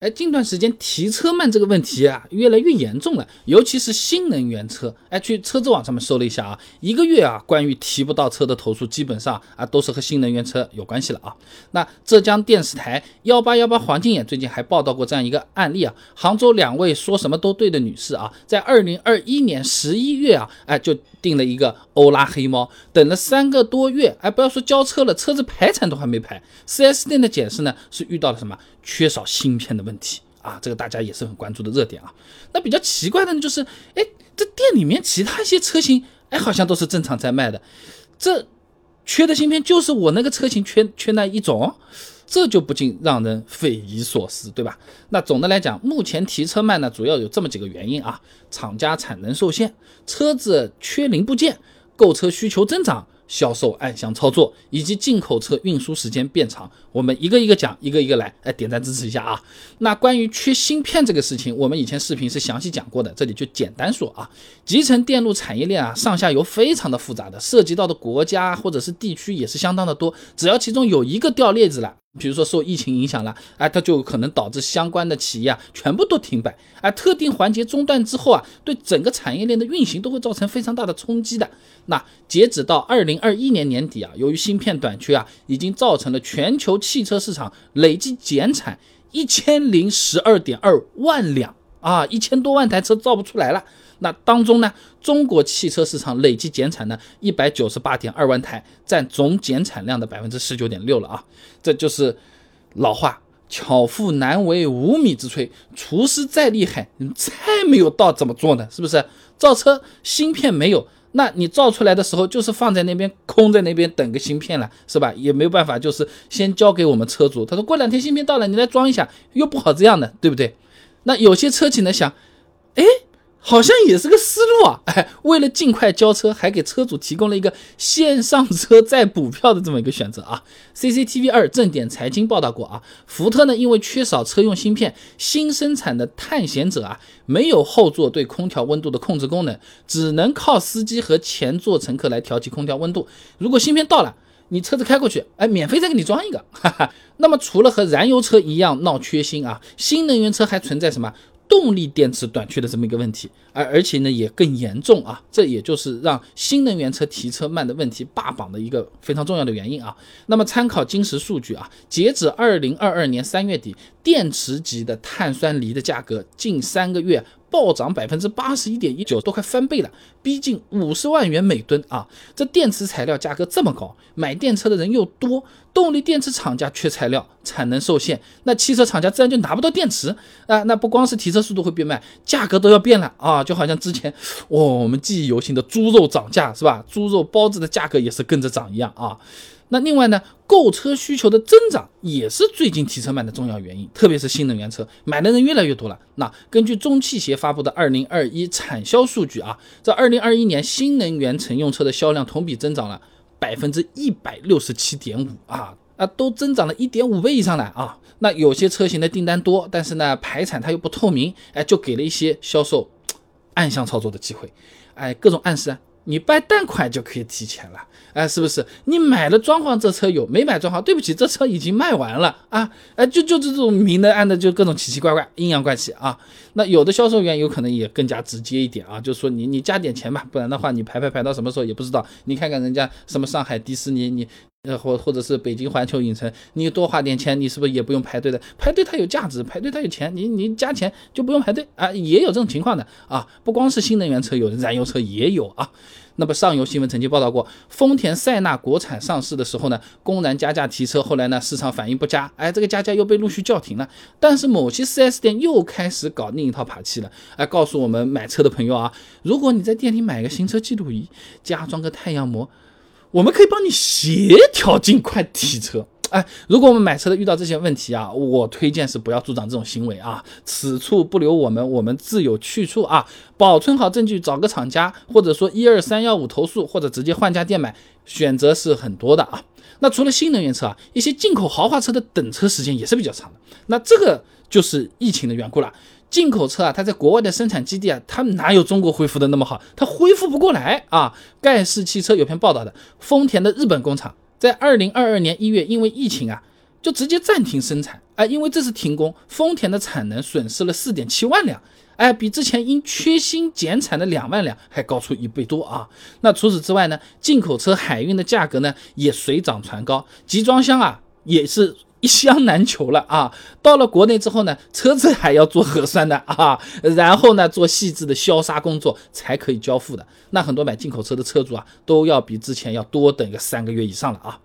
哎，近段时间提车慢这个问题啊，越来越严重了，尤其是新能源车。哎，去车子网上面搜了一下啊，一个月啊，关于提不到车的投诉，基本上啊都是和新能源车有关系了啊。那浙江电视台幺八幺八黄金眼最近还报道过这样一个案例啊，杭州两位说什么都对的女士啊，在二零二一年十一月啊，哎就订了一个欧拉黑猫，等了三个多月，哎，不要说交车了，车子排产都还没排。4S 店的解释呢是遇到了什么？缺少芯片的问题啊，这个大家也是很关注的热点啊。那比较奇怪的呢，就是，哎，这店里面其他一些车型，哎，好像都是正常在卖的，这缺的芯片就是我那个车型缺缺那一种，这就不禁让人匪夷所思，对吧？那总的来讲，目前提车慢呢，主要有这么几个原因啊：厂家产能受限，车子缺零部件，购车需求增长。销售暗箱操作以及进口车运输时间变长，我们一个一个讲，一个一个来，来，点赞支持一下啊。那关于缺芯片这个事情，我们以前视频是详细讲过的，这里就简单说啊。集成电路产业链啊，上下游非常的复杂的，涉及到的国家或者是地区也是相当的多，只要其中有一个掉链子了。比如说受疫情影响了，哎，它就可能导致相关的企业啊全部都停摆，哎，特定环节中断之后啊，对整个产业链的运行都会造成非常大的冲击的。那截止到二零二一年年底啊，由于芯片短缺啊，已经造成了全球汽车市场累计减产一千零十二点二万辆啊，一千多万台车造不出来了。那当中呢，中国汽车市场累计减产呢一百九十八点二万台，占总减产量的百分之十九点六了啊！这就是老话，巧妇难为无米之炊，厨师再厉害，你菜没有到怎么做呢？是不是？造车芯片没有，那你造出来的时候就是放在那边空在那边等个芯片了，是吧？也没有办法，就是先交给我们车主，他说过两天芯片到了，你来装一下，又不好这样的，对不对？那有些车企呢想，哎。好像也是个思路啊！哎，为了尽快交车，还给车主提供了一个先上车再补票的这么一个选择啊。CCTV 二正点财经报道过啊，福特呢因为缺少车用芯片，新生产的探险者啊没有后座对空调温度的控制功能，只能靠司机和前座乘客来调节空调温度。如果芯片到了，你车子开过去，哎，免费再给你装一个。哈哈。那么除了和燃油车一样闹缺芯啊，新能源车还存在什么？动力电池短缺的这么一个问题，而而且呢也更严重啊，这也就是让新能源车提车慢的问题霸榜的一个非常重要的原因啊。那么参考金石数据啊，截止二零二二年三月底，电池级的碳酸锂的价格近三个月。暴涨百分之八十一点一九，都快翻倍了，逼近五十万元每吨啊！这电池材料价格这么高，买电车的人又多，动力电池厂家缺材料，产能受限，那汽车厂家自然就拿不到电池啊！那不光是提车速度会变慢，价格都要变了啊！就好像之前哦，我们记忆犹新的猪肉涨价是吧？猪肉包子的价格也是跟着涨一样啊！那另外呢，购车需求的增长也是最近提车慢的重要原因，特别是新能源车买的人越来越多了。那根据中汽协发布的二零二一产销数据啊，在二零二一年新能源乘用车的销量同比增长了百分之一百六十七点五啊啊，都增长了一点五倍以上了啊。那有些车型的订单多，但是呢排产它又不透明，哎，就给了一些销售暗箱操作的机会，哎，各种暗示啊。你办贷款就可以提钱了，哎，是不是？你买了装潢这车有，没买装潢，对不起，这车已经卖完了啊！哎，就就这种明的暗的，就各种奇奇怪怪、阴阳怪气啊。那有的销售员有可能也更加直接一点啊，就说你你加点钱吧，不然的话你排排排到什么时候也不知道。你看看人家什么上海迪士尼，你呃或或者是北京环球影城，你多花点钱，你是不是也不用排队的？排队它有价值，排队它有钱，你你加钱就不用排队啊，也有这种情况的啊，不光是新能源车有，燃油车也有啊。那么上游新闻曾经报道过，丰田塞纳国产上市的时候呢，公然加价提车，后来呢市场反应不佳，哎，这个加价又被陆续叫停了。但是某些 4S 店又开始搞另一套把戏了，哎，告诉我们买车的朋友啊，如果你在店里买个行车记录仪，加装个太阳膜，我们可以帮你协调尽快提车。哎，如果我们买车的遇到这些问题啊，我推荐是不要助长这种行为啊。此处不留我们，我们自有去处啊。保存好证据，找个厂家，或者说一二三幺五投诉，或者直接换家店买，选择是很多的啊。那除了新能源车啊，一些进口豪华车的等车时间也是比较长的。那这个就是疫情的缘故了。进口车啊，它在国外的生产基地啊，它哪有中国恢复的那么好？它恢复不过来啊。盖世汽车有篇报道的，丰田的日本工厂。在二零二二年一月，因为疫情啊，就直接暂停生产，哎，因为这次停工，丰田的产能损失了四点七万辆，哎，比之前因缺芯减产的两万辆还高出一倍多啊。那除此之外呢，进口车海运的价格呢也水涨船高，集装箱啊也是。一箱难求了啊！到了国内之后呢，车子还要做核酸的啊，然后呢做细致的消杀工作才可以交付的。那很多买进口车的车主啊，都要比之前要多等个三个月以上了啊。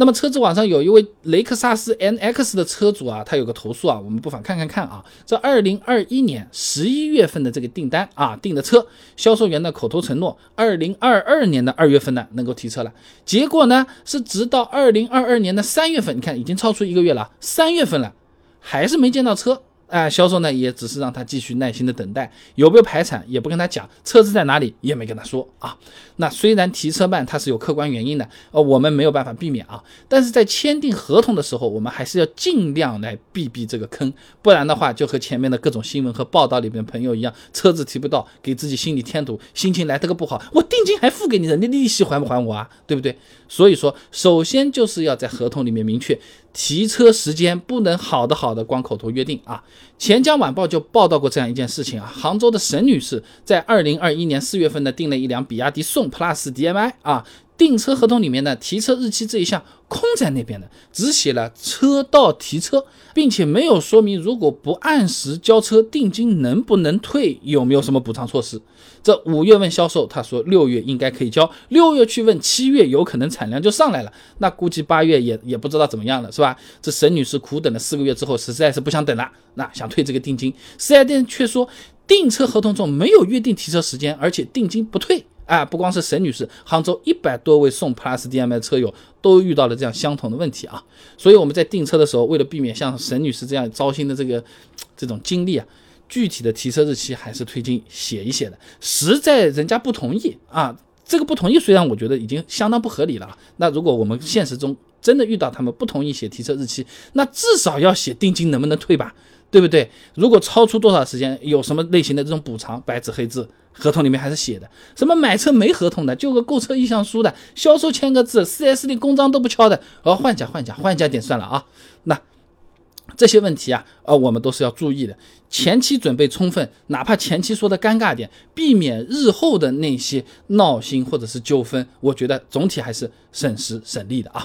那么车子网上有一位雷克萨斯 NX 的车主啊，他有个投诉啊，我们不妨看看看啊。这二零二一年十一月份的这个订单啊，订的车，销售员的口头承诺，二零二二年的二月份呢能够提车了，结果呢是直到二零二二年的三月份，你看已经超出一个月了，三月份了，还是没见到车。哎，销售呢也只是让他继续耐心的等待，有没有排产也不跟他讲，车子在哪里也没跟他说啊。那虽然提车慢，它是有客观原因的，呃，我们没有办法避免啊。但是在签订合同的时候，我们还是要尽量来避避这个坑，不然的话就和前面的各种新闻和报道里面朋友一样，车子提不到，给自己心里添堵，心情来得个不好，我定金还付给你的，你利息还不还我啊？对不对？所以说，首先就是要在合同里面明确。提车时间不能好的好的光口头约定啊！钱江晚报就报道过这样一件事情啊，杭州的沈女士在二零二一年四月份呢订了一辆比亚迪宋 PLUS DM-i 啊。订车合同里面呢，提车日期这一项空在那边的，只写了车到提车，并且没有说明如果不按时交车，定金能不能退，有没有什么补偿措施。这五月问销售，他说六月应该可以交，六月去问七月有可能产量就上来了，那估计八月也也不知道怎么样了，是吧？这沈女士苦等了四个月之后，实在是不想等了，那想退这个定金，四 S 店却说订车合同中没有约定提车时间，而且定金不退。啊，不光是沈女士，杭州一百多位宋 Plus DM-i 车友都遇到了这样相同的问题啊。所以我们在订车的时候，为了避免像沈女士这样糟心的这个这种经历啊，具体的提车日期还是推荐写一写的。实在人家不同意啊，这个不同意虽然我觉得已经相当不合理了啊。那如果我们现实中真的遇到他们不同意写提车日期，那至少要写定金能不能退吧，对不对？如果超出多少时间，有什么类型的这种补偿，白纸黑字。合同里面还是写的，什么买车没合同的，就个购车意向书的，销售签个字，4S 店公章都不敲的，哦，换价换价换价点算了啊。那这些问题啊，呃，我们都是要注意的，前期准备充分，哪怕前期说的尴尬点，避免日后的那些闹心或者是纠纷，我觉得总体还是省时省力的啊。